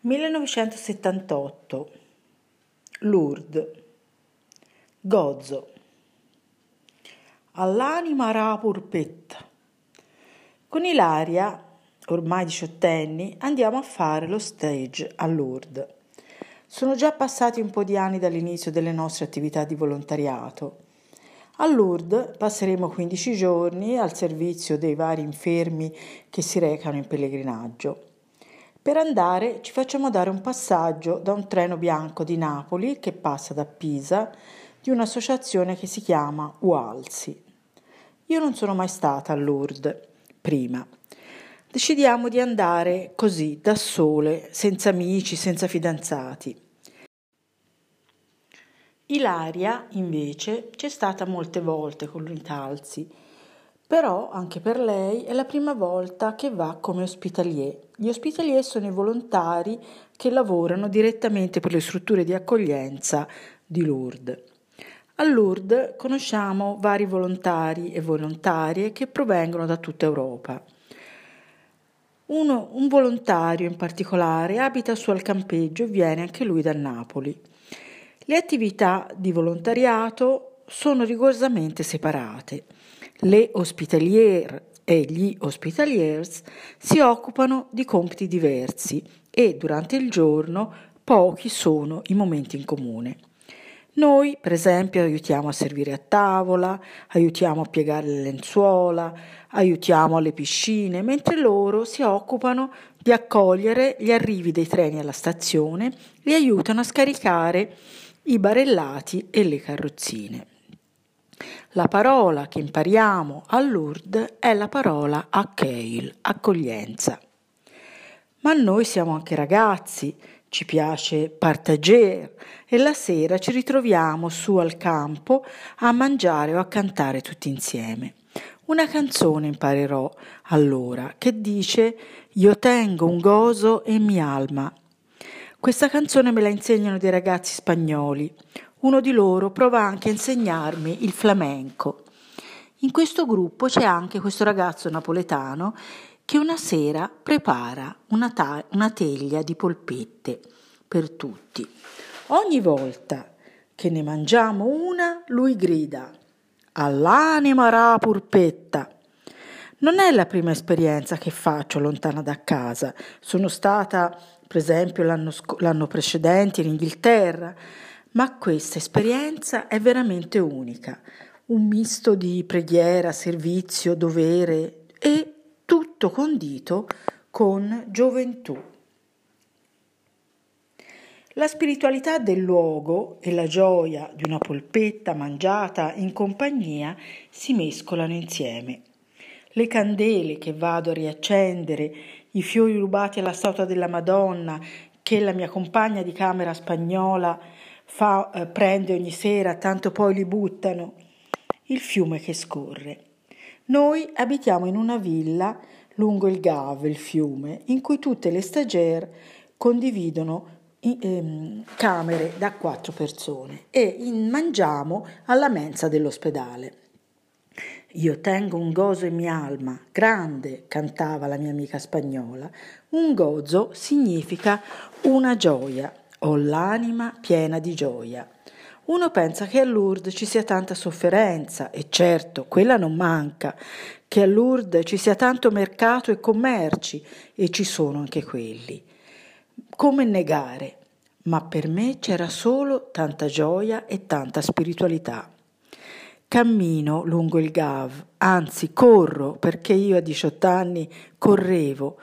1978 Lourdes Gozzo All'anima ra purpetta Con Ilaria, ormai diciottenni, andiamo a fare lo stage a Lourdes. Sono già passati un po' di anni dall'inizio delle nostre attività di volontariato. A Lourdes passeremo 15 giorni al servizio dei vari infermi che si recano in pellegrinaggio. Per andare ci facciamo dare un passaggio da un treno bianco di Napoli che passa da Pisa di un'associazione che si chiama Ualsi. Io non sono mai stata a Lourdes prima. Decidiamo di andare così, da sole, senza amici, senza fidanzati. Ilaria, invece, c'è stata molte volte con l'Italsi però anche per lei è la prima volta che va come ospitalier. Gli ospitalier sono i volontari che lavorano direttamente per le strutture di accoglienza di Lourdes. A Lourdes conosciamo vari volontari e volontarie che provengono da tutta Europa. Uno, un volontario in particolare abita su al campeggio e viene anche lui da Napoli. Le attività di volontariato sono rigorosamente separate. Le ospitaliere e gli ospitaliers si occupano di compiti diversi e durante il giorno pochi sono i momenti in comune. Noi, per esempio, aiutiamo a servire a tavola, aiutiamo a piegare le lenzuola, aiutiamo alle piscine, mentre loro si occupano di accogliere gli arrivi dei treni alla stazione e aiutano a scaricare i barellati e le carrozzine. La parola che impariamo a Lourdes è la parola Akheil, accoglienza. Ma noi siamo anche ragazzi, ci piace partager e la sera ci ritroviamo su al campo a mangiare o a cantare tutti insieme. Una canzone imparerò allora che dice Io tengo un gozo e mi alma. Questa canzone me la insegnano dei ragazzi spagnoli. Uno di loro prova anche a insegnarmi il flamenco. In questo gruppo c'è anche questo ragazzo napoletano che una sera prepara una, ta- una teglia di polpette per tutti. Ogni volta che ne mangiamo una, lui grida All'anima ra purpetta. Non è la prima esperienza che faccio lontana da casa. Sono stata, per esempio, l'anno, sc- l'anno precedente in Inghilterra ma questa esperienza è veramente unica, un misto di preghiera, servizio, dovere e tutto condito con gioventù. La spiritualità del luogo e la gioia di una polpetta mangiata in compagnia si mescolano insieme. Le candele che vado a riaccendere, i fiori rubati alla statua della Madonna che la mia compagna di camera spagnola fa, eh, prende ogni sera, tanto poi li buttano, il fiume che scorre. Noi abitiamo in una villa lungo il Gave, il fiume, in cui tutte le stagiaire condividono ehm, camere da quattro persone e in, mangiamo alla mensa dell'ospedale. Io tengo un gozo in mia alma, grande, cantava la mia amica spagnola. Un gozo significa una gioia, ho l'anima piena di gioia. Uno pensa che a Lourdes ci sia tanta sofferenza, e certo, quella non manca, che a Lourdes ci sia tanto mercato e commerci, e ci sono anche quelli. Come negare? Ma per me c'era solo tanta gioia e tanta spiritualità. Cammino lungo il Gav, anzi corro perché io a 18 anni correvo,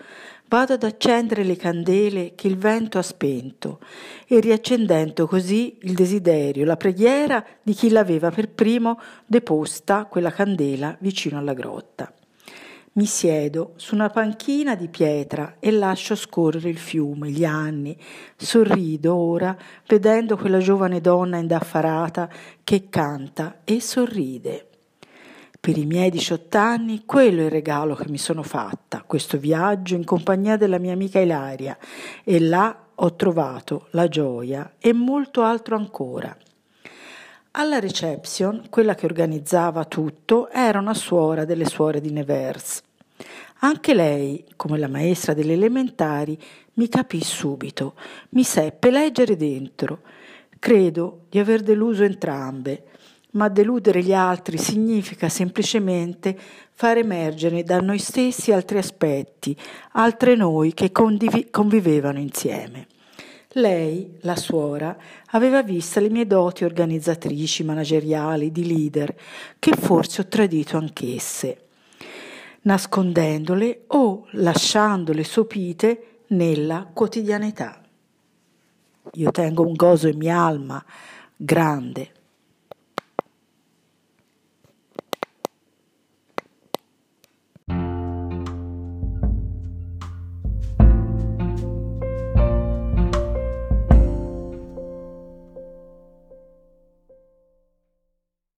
vado ad accendere le candele che il vento ha spento e riaccendendo così il desiderio, la preghiera di chi l'aveva per primo deposta quella candela vicino alla grotta. Mi siedo su una panchina di pietra e lascio scorrere il fiume, gli anni. Sorrido ora vedendo quella giovane donna indaffarata che canta e sorride. Per i miei 18 anni quello è il regalo che mi sono fatta, questo viaggio in compagnia della mia amica Ilaria e là ho trovato la gioia e molto altro ancora. Alla reception, quella che organizzava tutto era una suora delle suore di Nevers. Anche lei, come la maestra delle elementari, mi capì subito, mi seppe leggere dentro. Credo di aver deluso entrambe, ma deludere gli altri significa semplicemente far emergere da noi stessi altri aspetti, altre noi che condiv- convivevano insieme. Lei, la suora, aveva vista le mie doti organizzatrici, manageriali, di leader, che forse ho tradito anch'esse, nascondendole o lasciandole sopite nella quotidianità. Io tengo un gozo in mia alma grande,